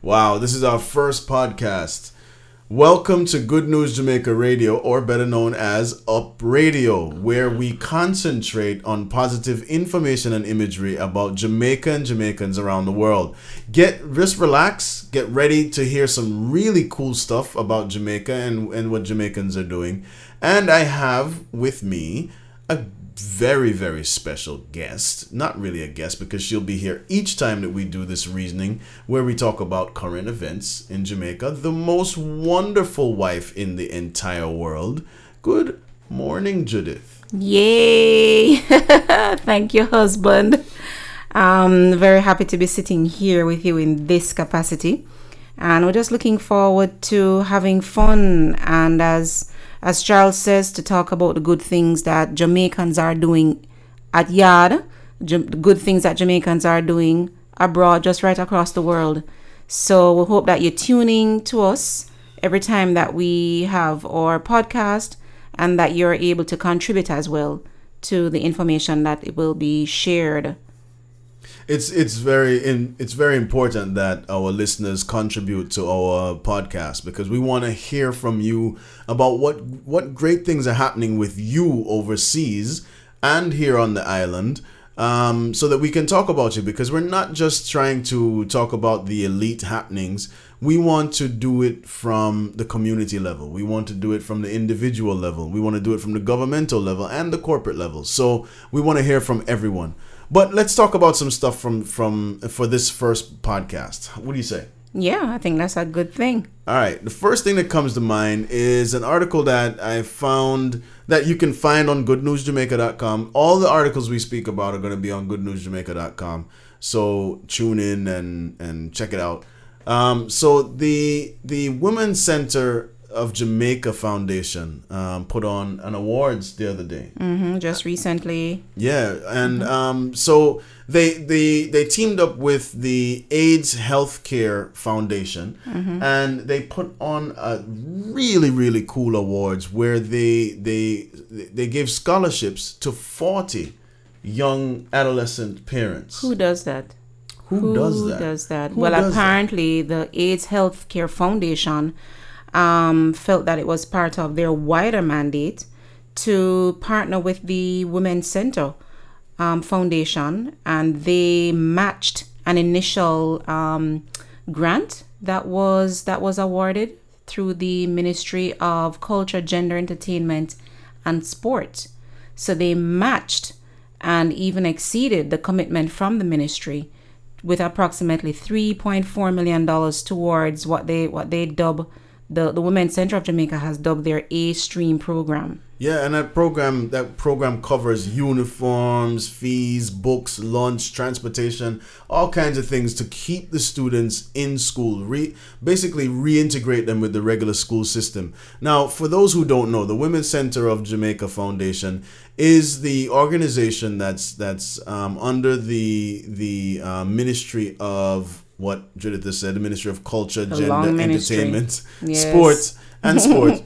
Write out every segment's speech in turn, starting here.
Wow, this is our first podcast. Welcome to Good News Jamaica Radio, or better known as Up Radio, where we concentrate on positive information and imagery about Jamaica and Jamaicans around the world. Get just relax, get ready to hear some really cool stuff about Jamaica and, and what Jamaicans are doing. And I have with me a very, very special guest. Not really a guest because she'll be here each time that we do this reasoning where we talk about current events in Jamaica. The most wonderful wife in the entire world. Good morning, Judith. Yay! Thank you, husband. I'm very happy to be sitting here with you in this capacity. And we're just looking forward to having fun and as as Charles says, to talk about the good things that Jamaicans are doing at Yard, the good things that Jamaicans are doing abroad, just right across the world. So we hope that you're tuning to us every time that we have our podcast and that you're able to contribute as well to the information that will be shared it's it's very in, it's very important that our listeners contribute to our podcast because we want to hear from you about what what great things are happening with you overseas and here on the island um, so that we can talk about you because we're not just trying to talk about the elite happenings. We want to do it from the community level. We want to do it from the individual level. We want to do it from the governmental level and the corporate level. So we want to hear from everyone but let's talk about some stuff from from for this first podcast. What do you say? Yeah, I think that's a good thing. All right. The first thing that comes to mind is an article that I found that you can find on goodnewsjamaica.com. All the articles we speak about are going to be on goodnewsjamaica.com. So tune in and and check it out. Um, so the the Women's Center of Jamaica Foundation um, put on an awards the other day. Mm-hmm, just recently. Yeah, and mm-hmm. um, so they they they teamed up with the AIDS Healthcare Foundation, mm-hmm. and they put on a really really cool awards where they they they gave scholarships to forty young adolescent parents. Who does that? Who, Who does that? Does that? Who well, does apparently that? the AIDS Healthcare Foundation um, felt that it was part of their wider mandate to partner with the Women's Center um, Foundation, and they matched an initial um, grant that was that was awarded through the Ministry of Culture, Gender, Entertainment, and Sport. So they matched and even exceeded the commitment from the ministry with approximately 3.4 million dollars towards what they what they dub the, the Women's Center of Jamaica has dubbed their A Stream program. Yeah, and that program that program covers uniforms, fees, books, lunch, transportation, all kinds of things to keep the students in school. Re- basically reintegrate them with the regular school system. Now, for those who don't know, the Women's Center of Jamaica Foundation is the organization that's that's um, under the the uh, Ministry of what Judith has said, the Ministry of Culture, the Gender, Entertainment, yes. Sports, and Sports,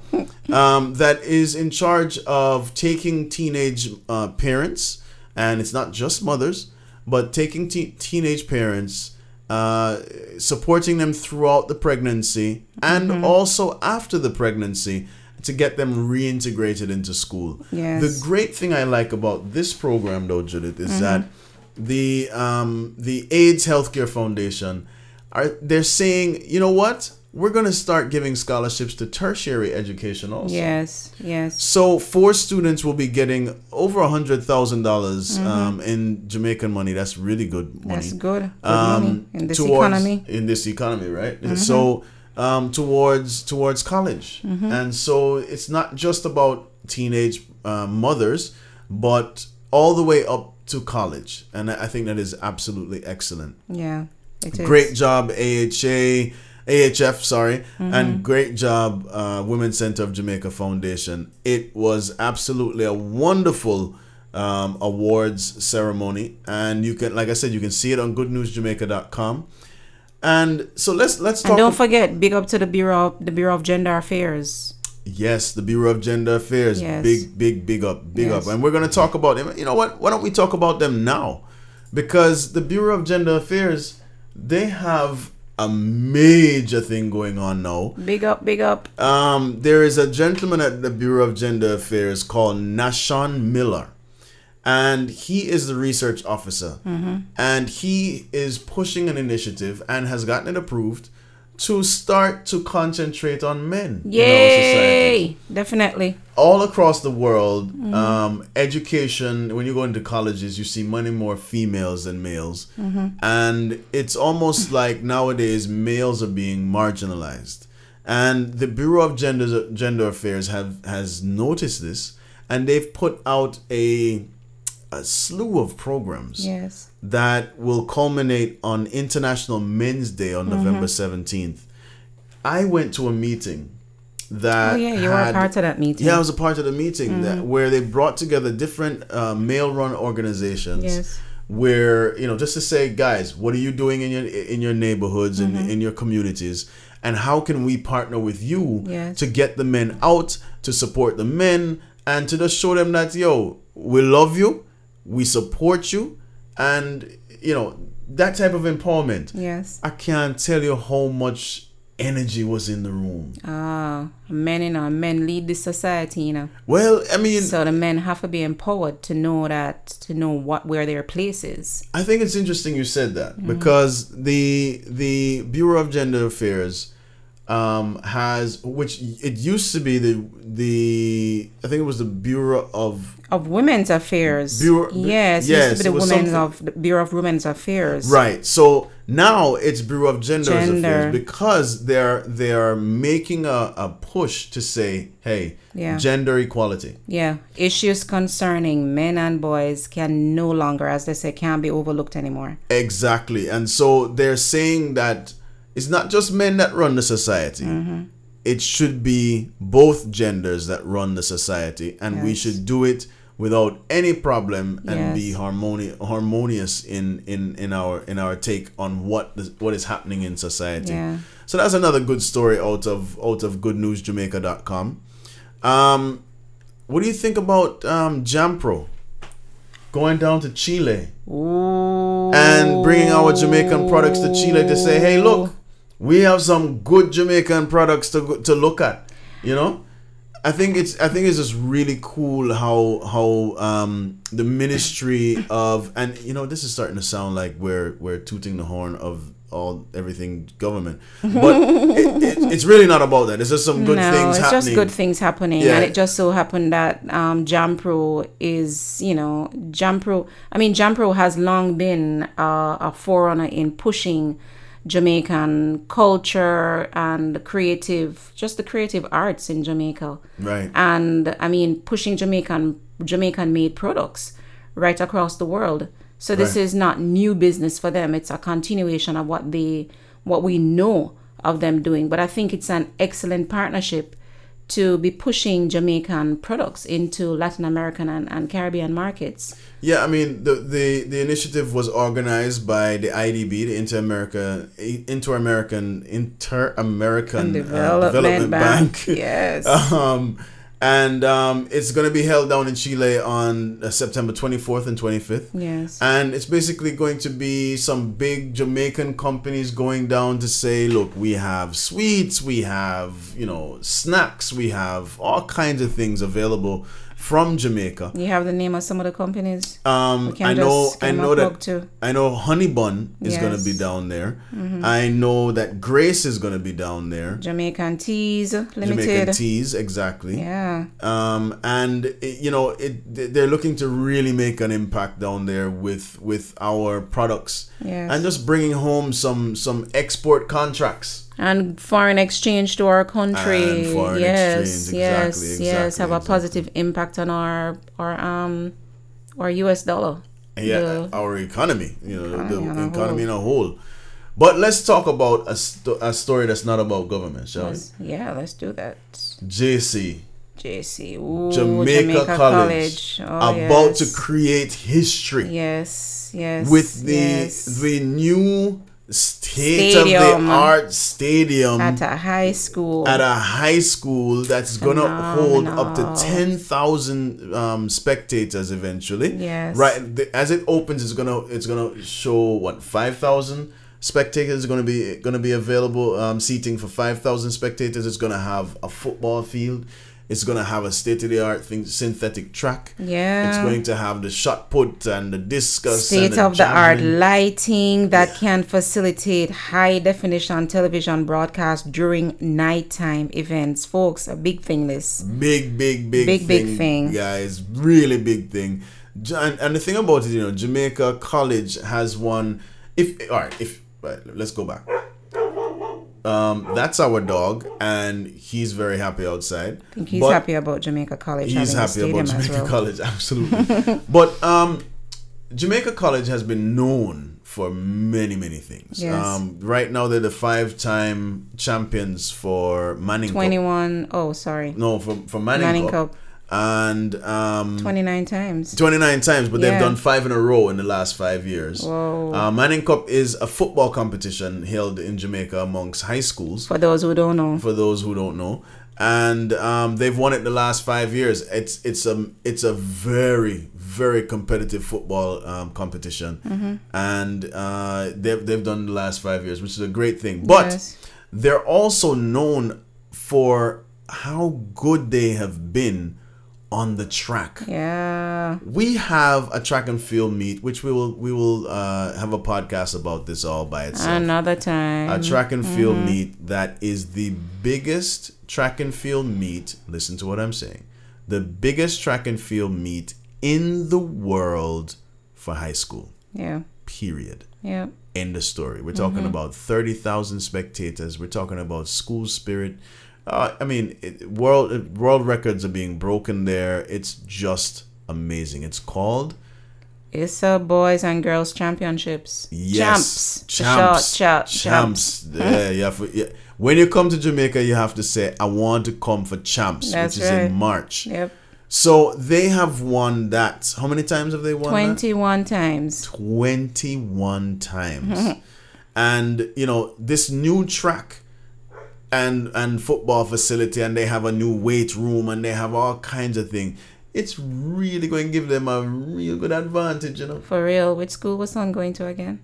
um, that is in charge of taking teenage uh, parents, and it's not just mothers, but taking te- teenage parents, uh, supporting them throughout the pregnancy and mm-hmm. also after the pregnancy to get them reintegrated into school. Yes. The great thing I like about this program, though, Judith, is mm-hmm. that the um, the AIDS Healthcare Foundation are they're saying, you know what? We're going to start giving scholarships to tertiary education also. Yes, yes. So four students will be getting over a hundred thousand dollars mm-hmm. um, in Jamaican money. That's really good money. That's good. good um, money in this towards, economy. In this economy, right? Mm-hmm. So um, towards towards college, mm-hmm. and so it's not just about teenage uh, mothers, but all the way up to college, and I think that is absolutely excellent. Yeah, great job AHA, AHF, sorry, mm-hmm. and great job uh, Women's Center of Jamaica Foundation. It was absolutely a wonderful um, awards ceremony, and you can, like I said, you can see it on GoodNewsJamaica.com. And so let's let's talk. And don't forget, big up to the Bureau, the Bureau of Gender Affairs. Yes, the Bureau of Gender Affairs. Yes. Big, big, big up, big yes. up. And we're going to talk about them. You know what? Why don't we talk about them now? Because the Bureau of Gender Affairs, they have a major thing going on now. Big up, big up. Um, there is a gentleman at the Bureau of Gender Affairs called Nashon Miller, and he is the research officer, and he is pushing an initiative and has gotten it approved to start to concentrate on men in our society Yay! Definitely. all across the world, um, education, when you go into colleges, you see many more females than males. And it's almost like nowadays males are being marginalized. And the Bureau of Gender, Gender Affairs have has noticed this and they've put out a, a slew of programs Yes. That will culminate on International Men's Day on November mm-hmm. 17th. I went to a meeting that Oh yeah, you were a part of that meeting. yeah, I was a part of the meeting that mm-hmm. where they brought together different uh, male-run organizations. Yes. Where you know, just to say, guys, what are you doing in your in your neighborhoods and mm-hmm. in your communities, and how can we partner with you Yes. to get the men out, to support the men, and to just show them that yo, we love you, we support you, and you know that type of empowerment. Yes. I can't tell you how much energy was in the room. Ah, men, you know, men lead the society, you know. Well, I mean, So the men have to be empowered to know that, to know what where their place is. I think it's interesting you said that because the the Bureau of Gender Affairs um, has, which it used to be the the I think it was the Bureau of Of women's affairs. Bureau- yes, yes, it used to be the women's of the Bureau of Women's Affairs. right. So now it's Bureau of Gender, Gender. Affairs because they're they are making a, a push to say, hey, Yeah. gender equality. Yeah. Issues concerning men and boys can no longer, as they say, can't be overlooked anymore. Exactly. And so they're saying that it's not just men that run the society. Mm-hmm. It should be both genders that run the society and we should do it without any problem and Yes. be harmoni- harmonious in, in, in our in our take on what the, what is happening in society. Yeah. So that's another good story out of out of goodnewsjamaica.com. Um what do you think about um Jampro going down to Chile? Ooh. and bringing our Jamaican products to Chile to say, hey, look, we have some good Jamaican products to to look at. You know, I think it's I think it's just really cool how how um, the Ministry of and you know this is starting to sound like we're we're tooting the horn of all everything government, but it, it, it's really not about that. It's just some good no, things it's happening. just good things happening, Yeah. and it just so happened that um, Jampro is, you know, Jampro. I mean, Jampro has long been uh, a forerunner in pushing Jamaican culture and the creative, just the creative arts in Jamaica, Right. and I mean, pushing Jamaican Jamaican made products right across the world. So this Right. is not new business for them. It's a continuation of what they what we know of them doing. But I think it's an excellent partnership to be pushing Jamaican products into Latin American and, and Caribbean markets. Yeah, I mean the, the the initiative was organized by the IDB, the Inter America Inter American Inter American Development Bank. Yes. um, and um, it's going to be held down in Chile on uh, September 24th and 25th. Yes. And it's basically going to be some big Jamaican companies going down to say, look, we have sweets, we have, you know, snacks, we have all kinds of things available from Jamaica. You have the name of some of the companies. Um, I know, I know that too. I know Honey Bun is going to be down there. I know that Grace is going to be down there. Jamaican Teas Limited. Jamaican Teas, exactly. Yeah. Um, and it, you know, it they're looking to really make an impact down there with with our products Yes. and just bringing home some some export contracts. And foreign exchange to our country. Yes, exchange, yes, exactly, yes. exactly, Have a positive impact on our our um our U.S. dollar. yeah, The- our economy, you know, Economy the economy in a whole. But let's talk about a, sto- a story that's not about government, shall let's- yeah, let's do that. JC, JC, Ooh, Jamaica, College, Oh, about yes. to create history Yes, yes. with the yes. the new state of the art stadium at a high school. at a high school that's gonna hold up to Phenomenal. ten thousand um, spectators eventually. Yes. Right. The, as it opens, it's gonna it's gonna show what five thousand spectators are going to be to be available um, seating for 5000 spectators it's to have a football field it's going to have a state of the art thing synthetic track Yeah. it's going to have the shot put and the discus State the of the art lighting that can facilitate high definition television broadcast during nighttime events. Folks, a big thing this. big big big Big, big thing. guys really big thing and, and the thing about it you know jamaica college has one if all right if right, let's go back um that's our dog and he's very happy outside I think he's But happy about Jamaica College. he's happy about jamaica well. college absolutely but um jamaica college has been known for many many things Yes. um right now they're the five-time champions for manning Cup. 21, oh, sorry. no for, for manning, Manning Cup. Cup, and um 29 times. 29 times, but they've done five in a row in the last five years. Whoa. Uh, Manning Cup is a football competition held in Jamaica amongst high schools, For those who don't know. for those who don't know. And um, they've won it the last five years. It's it's a it's a very very competitive football um, competition, Mm-hmm. and uh, they've they've done the last five years, which is a great thing. But Yes. they're also known for how good they have been on the track Yeah. we have a track and field meet which we will we will uh, have a podcast about this all by itself Another time. a track and field meet that is the biggest track and field meet listen to what i'm saying the biggest track and field meet in the world for high school yeah. period Yeah. end of story. We're talking about 30,000 spectators. We're talking about school spirit. Uh, I mean, it, world world records are being broken there. It's just amazing. It's called It's a boys and girls championships. yes, Champs. champs, Short, short, champs. Yeah, you have yeah. When you come to Jamaica, you have to say, "I want to come for champs," That's which is right. in March. Yep. So they have won that. How many times have they won? that? 21 times. 21 times. and you know, this new track and and football facility and they have a new weight room and they have all kinds of things. It's really going to give them a real good advantage, you know. For real. Which school was son going to again?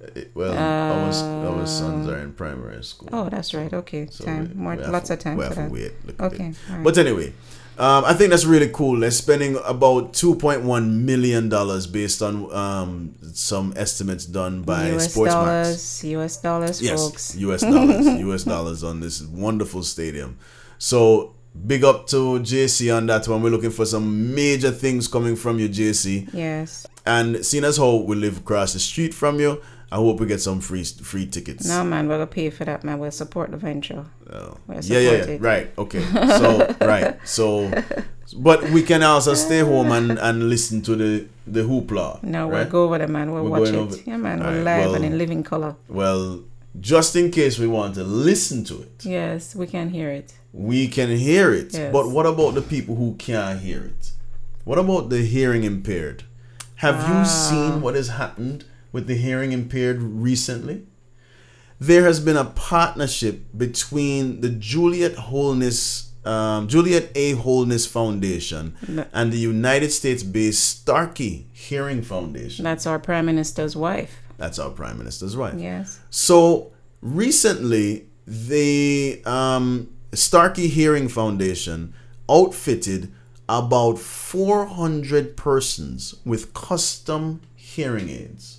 It- Well, our, our sons are in primary school. Oh, that's right. Okay. So time. we- More, we lots of time for that. wait Okay. right. But anyway, um, I think that's really cool. They're spending about two point one million dollars based on um, some estimates done by US Sportsmax. dollars. US dollars, Yes, folks. US dollars, US dollars on this wonderful stadium. So big up to JC on that one. We're looking for some major things coming from you, JC. Yes. And seeing as how we live across the street from you, I hope we get some free free tickets. No, man. We're going to pay for that, man. We'll support the venture. Oh. Yeah, yeah, yeah. Right. Okay. So right. So, but we can also stay home and, and listen to the the hoopla. No, right? we'll go over there, man. We'll We're watch it. over- Yeah, man. All We're right, live well- and in living color. Well, just in case we want to listen to it, Yes, we can hear it. we can hear it. Yes. But what about the people who can't hear it? What about the hearing impaired? Have Ah. you seen what has happened with the hearing impaired recently? There has been a partnership between the Juliet Holness, um, Juliet A. Holness Foundation No. and the United States-based Starkey Hearing Foundation. That's our prime minister's wife. That's our prime minister's wife. Yes. So recently, the um, Starkey Hearing Foundation outfitted about 400 persons with custom hearing aids.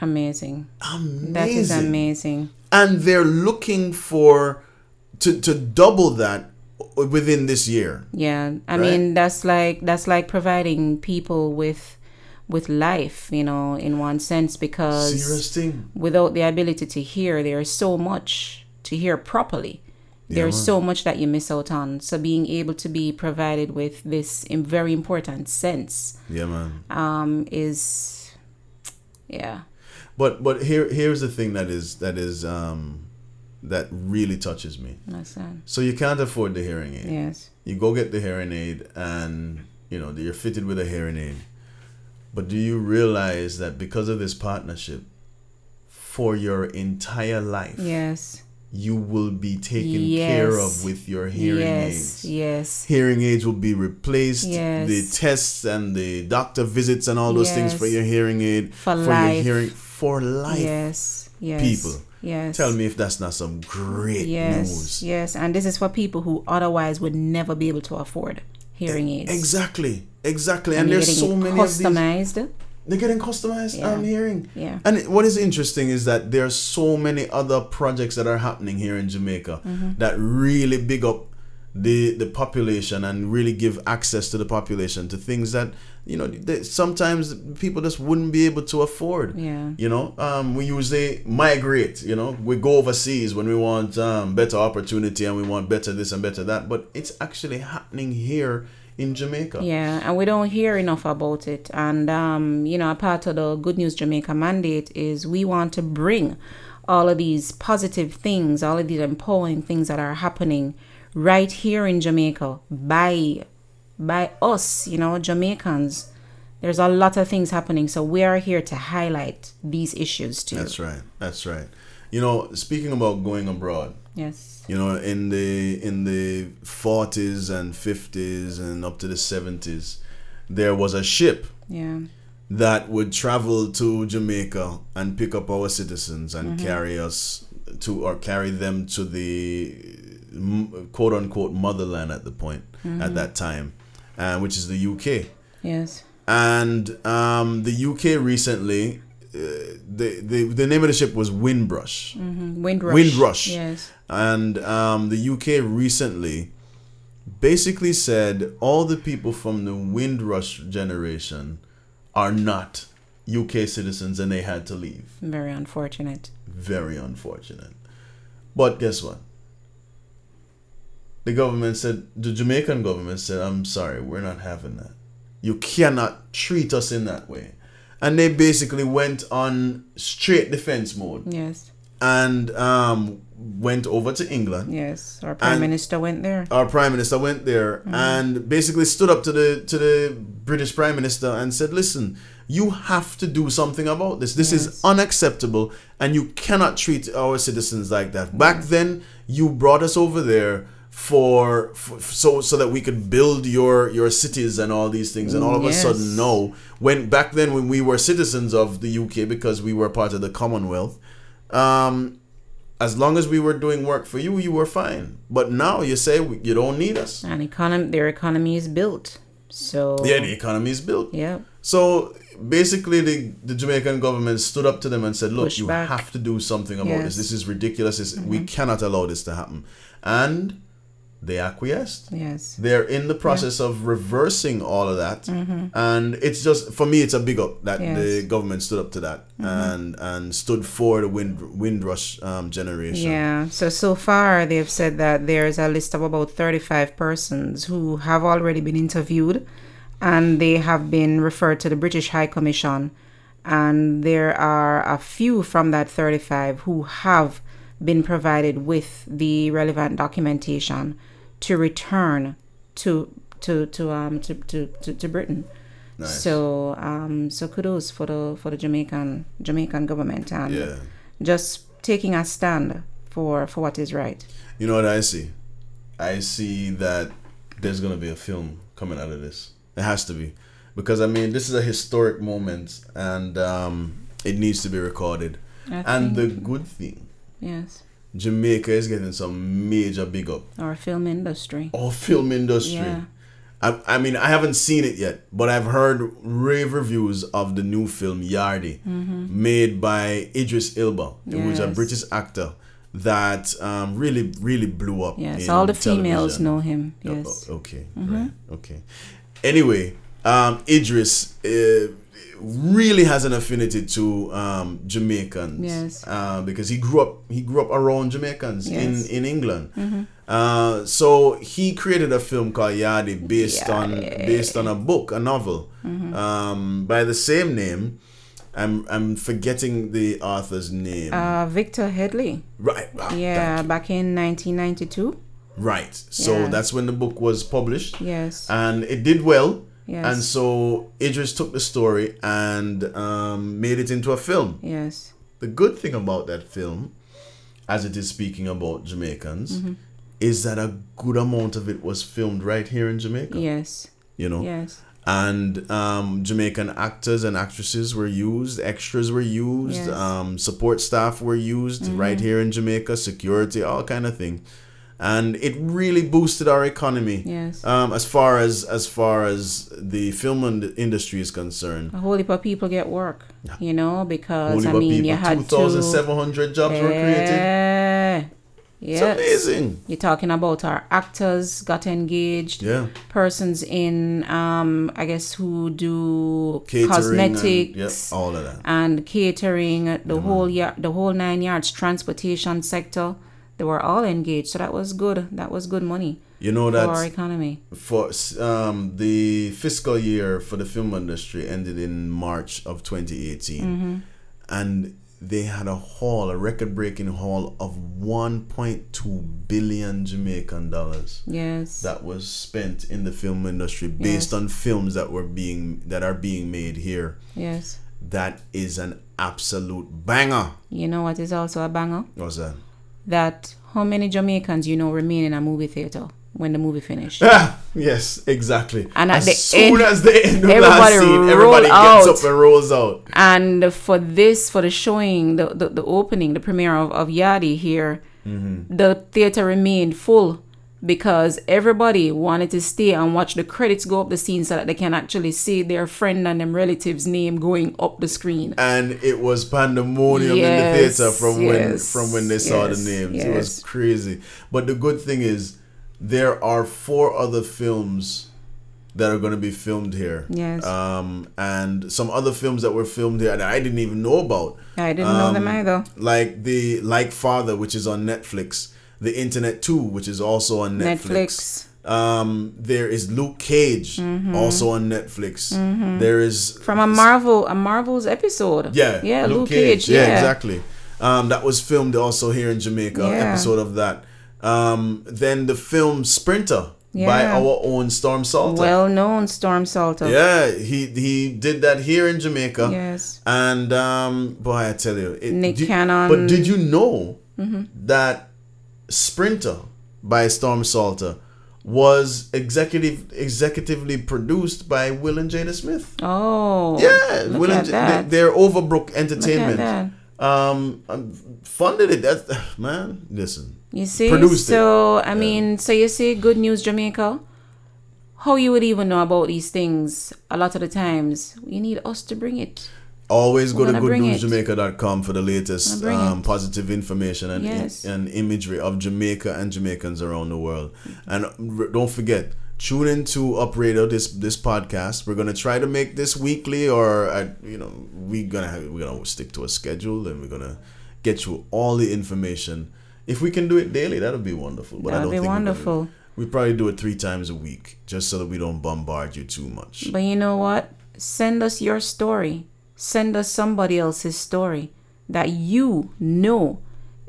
Amazing. Amazing. That is amazing. And they're looking for to, to double that within this year. Yeah. I Right? mean, that's like that's like providing people with with life, you know, in one sense because without the ability to hear, there is so much to hear properly. There's man. so much that you miss out on. So being able to be provided with this very important sense Yeah, man. um, is, yeah, But but here here's the thing that is that is um that really touches me. that. So you can't afford the hearing aid. Yes. you go get the hearing aid and you know you're fitted with a hearing aid but do you realize that because of this partnership for your entire life Yes. you will be taken care of with your hearing yes. aids Yes. hearing aids will be replaced Yes. the tests and the doctor visits and all those things for your hearing aid For your life. hearing for life Yes. Yes. people. Yes. Tell me if that's not some great Yes. news. Yes. And this is for people who otherwise would never be able to afford hearing aids. Exactly, exactly. And And, there's so many of these. They're getting customized. Yeah. I'm hearing. Yeah. And what is interesting is that there are so many other projects that are happening here in Jamaica Mm-hmm. that really big up the the population and really give access to the population to things that you know they, sometimes people just wouldn't be able to afford. Yeah. You know, um, we usually migrate. You know, we go overseas when we want um, better opportunity and we want better this and better that. But it's actually happening here in Jamaica. Yeah, and we don't hear enough about it. And um, you know, a part of the Good News Jamaica mandate is we want to bring all of these positive things, all of these empowering things that are happening right here in Jamaica by by us, you know, Jamaicans. There's a lot of things happening, so we are here to highlight these issues too. That's right. That's right. You know, speaking about going abroad, Yes. you know, in the in the 40s and 50s and up to the 70s, there was a ship Yeah. that would travel to Jamaica and pick up our citizens and mm-hmm. carry us to or carry them to the quote unquote motherland at the point at mm-hmm. that time, uh, which is the UK. Yes. And um, the UK recently, uh, the, the the name of the ship was Windrush. Mm-hmm. Windrush. Windrush. Yes. And um, the UK recently basically said all the people from the Windrush generation are not UK citizens and they had to leave. Very unfortunate. Very unfortunate. But guess what? The government said, the Jamaican government said, I'm sorry, we're not having that. You cannot treat us in that way. And they basically went on straight defense mode Yes. and um, went over to England. Yes. Our prime minister went there. Our prime minister went there and basically stood up to the to the British prime minister and said, "Listen, you have to do something about this. This is unacceptable, and you cannot treat our citizens like that." Back then, you brought us over there for, for so so that we could build your your cities and all these things, and all of a sudden, no. When back then, when we were citizens of the UK because we were part of the Commonwealth. Um, as long as we were doing work for you, you were fine. But now you say we- you don't need us. and economy their economy is built so Yeah, the economy is built. yeah So basically, the, the Jamaican government stood up to them and said, "Look, Push you back. have to do something about Yes. Mm-hmm. this. This is ridiculous. This, We cannot allow this to happen." And they acquiesced. yes They're in the process of reversing all of that, and it's just for me, it's a big up that Mm-hmm. Yes. the government stood up to that and and stood for the wind Windrush um, generation. yeah so so far they've said that there's a list of about 35 persons who have already been interviewed and they have been referred to the british high commission and there are a few from that 35 who have been provided with the relevant documentation to return to to to um to to, to, to britain Nice. So um so kudos for the for the Jamaican Jamaican government and Yeah. just taking a stand for for what is right. You know what I see? I see that there's gonna be a film coming out of this. It has to be, because I mean this is a historic moment, and um, it needs to be recorded. I And the good thing, yes, Jamaica is getting some major big up. our film industry. All film industry. Yeah. I, I mean, I haven't seen it yet, but I've heard rave reviews of the new film Yardie, made by Idris Elba, who's a Mm-hmm. British actor that um, really, really blew up. Yes, all the females know him. Oh, Yes. Mm-hmm. oh, okay. Right. Okay. Anyway, um, Idris uh, really has an affinity to um, Jamaicans. Yes. Uh, because he grew up he grew up around Jamaicans Yes. Mm-hmm. in in England. Uh, so he created a film called Yardie based on based on a book, a novel, Mm-hmm. um, by the same name. I'm I'm forgetting the author's name. Uh, Victor Headley. right. ah, Yeah, back in 1992. Right. So Yeah. that's when the book was published. Yes. and it did well. Yes. And so Idris took the story and um, made it into a film. yes. The good thing about that film, as it is speaking about Jamaicans, Mm-hmm. is that a good amount of it was filmed right here in Jamaica. Yes. You know, Yes. and um, Jamaican actors and actresses were used, extras were used, Yes. Mm-hmm. um, support staff were used right here in Jamaica, security, all kind of thing, and it really boosted our economy. Yes. Um, as far as as far as the film ind- industry is concerned, A whole heap of people get work, you know, because I mean, people, you had two thousand to. seven hundred jobs were created. Yeah. It's amazing. You're talking about our actors got engaged, Yeah, persons in, um, I guess, who do catering, cosmetics and, yep, all of that. and catering, the whole year, the whole nine yards, transportation sector. They were all engaged, so that was good. That was good money You know for our that economy. for um, the fiscal year for the film industry ended in March of 2018, Mm-hmm. and they had a haul, a record-breaking haul of 1.2 billion Jamaican dollars Yes. that was spent in the film industry based Yes. on films that were being that are being made here. yes. That is an absolute banger. You know what is also a banger? What's that? That how many Jamaicans you know remain in a movie theater when the movie finished? Ah, yes, exactly. And at as the soon end, as the end of everybody last scene, everybody gets out. up and rolls out. And for this, for the showing, the, the, the opening, the premiere of, of Yardie here, Mm-hmm. the theater remained full because everybody wanted to stay and watch the credits go up the scene so that they can actually see their friend and them relatives' name going up the screen. and it was pandemonium in the theater from when from when they saw yes, the names. It was crazy. But the good thing is, there are four other films that are going to be filmed here. Yes. Um, and some other films that were filmed here that I didn't even know about. I didn't know them Um, either. Like the Like Father, which is on Netflix. The Internet Two, which is also on Netflix. Netflix. Um, there is Luke Cage, also on Netflix. There is From a Marvel, a Marvel's episode. yeah, Yeah, Luke, Cage. Yeah, yeah, exactly. Um, that was filmed also here in Jamaica. Yeah. Episode of that. Um, then the film Sprinter by our own Storm Saulter. Well known Storm Saulter. yeah, he he did that here in Jamaica. Yes. And um, boy, I tell you, it, Nick did- Cannon. But did you know Mm-hmm. that Sprinter by Storm Saulter was executive executively produced by Will and Jada Smith? Oh. Yeah, Will and J- they're Overbrook Entertainment. Um, um, funded it. That's man. Listen, You see, Produced it. so I mean, so you see, good news, Jamaica. How you would even know about these things? A lot of the times, you need us to bring it. Always go to goodnewsjamaica.com for the latest um, positive information and Yes. and imagery of Jamaica and Jamaicans around the world. And r- don't forget, tune into Up Radio this this podcast. We're gonna try to make this weekly, or uh, you know, we're gonna have, we're gonna stick to a schedule, and we're gonna get you all the information. If we can do it daily, that'll be wonderful. But I That'd don't be think wonderful. We probably do it three times a week, just so that we don't bombard you too much. But you know what? Send us your story. Send us somebody else's story that you know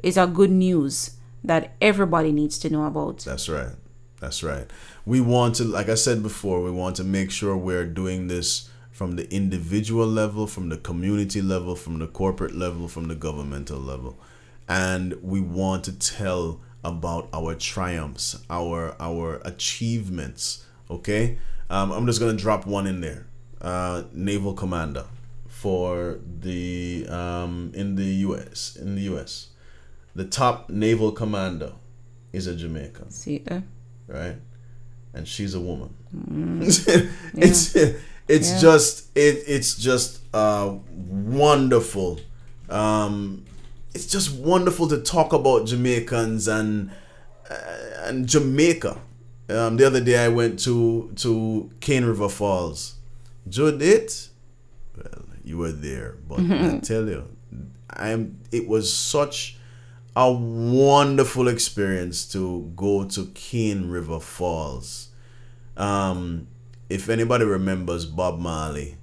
is a good news that everybody needs to know about. That's right. That's right. We want to, like I said before, we want to make sure we're doing this from the individual level, from the community level, from the corporate level, from the governmental level. And we want to tell about our triumphs, our our achievements. Okay? Um, I'm just gonna drop one in there. Uh, Naval Commander for the um, in the US. In the US. The top naval commander is a Jamaican See, uh, right? And she's a woman. it's it's Yeah. just it it's just uh wonderful. Um it's just wonderful to talk about Jamaicans and uh, and Jamaica. Um, the other day I went to to Cane River Falls. Judith, you were there, but I tell you, I'm. It was such a wonderful experience to go to Cane River Falls. Um, if anybody remembers Bob Marley,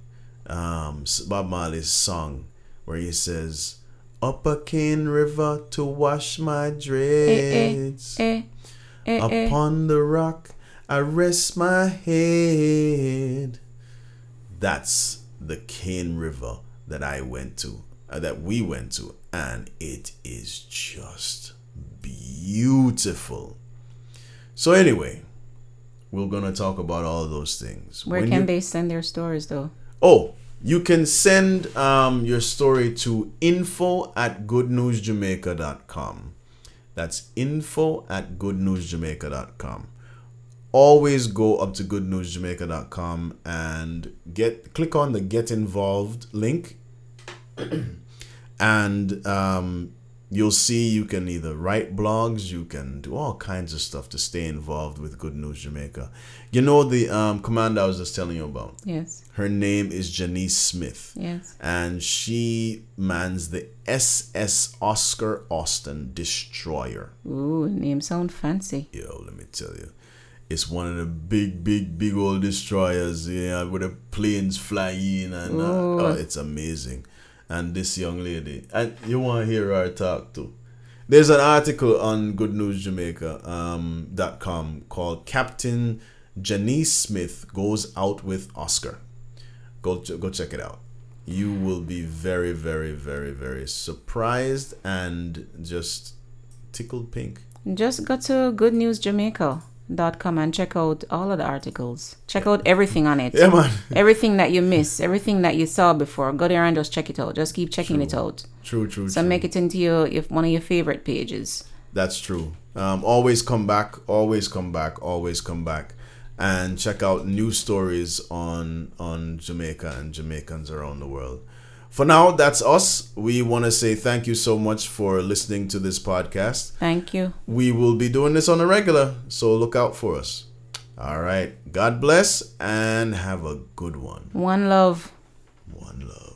um, Bob Marley's song where he says, "Up a Cane River to wash my eh, dreads, eh, eh, eh. upon the rock I rest my head." That's the Cane River that I went to, uh, that we went to, and it is just beautiful. So anyway, We're gonna talk about all those things. Where When can you- they send their stories though? Oh, you can send um, your story to info at goodnewsjamaica.com. That's info at goodnewsjamaica.com. Always go up to goodnewsjamaica.com and get click on the get involved link and um, you'll see you can either write blogs, you can do all kinds of stuff to stay involved with Good News Jamaica. You know the um, commander I was just telling you about. Yes. Her name is Janice Smith. Yes. And she mans the SS Oscar Austin Destroyer. Ooh, name sound fancy. Yo, let me tell you. It's one of the big, big, big old destroyers, yeah, with the planes flying, and uh, oh, it's amazing. And this young lady, and you want to hear her talk too. There's an article on goodnewsjamaica.com um, dot com called Captain Janice Smith Goes Out with Oscar. Go, go check it out. You will be very, very, very, very surprised and just tickled pink. Just go to goodnewsjamaica.com and check out all of the articles. Check out everything on it. Yeah, man. Everything that you miss, everything that you saw before, go there and just check it out. Just keep checking it out. True, true, So true. make it into your if one of your favorite pages. That's true. Um, always come back, always come back, always come back, and check out new stories on on Jamaica and Jamaicans around the world. For now, that's us. We want to say thank you so much for listening to this podcast. Thank you. We will be doing this on a regular, so look out for us. All right. God bless and have a good one. One love. One love.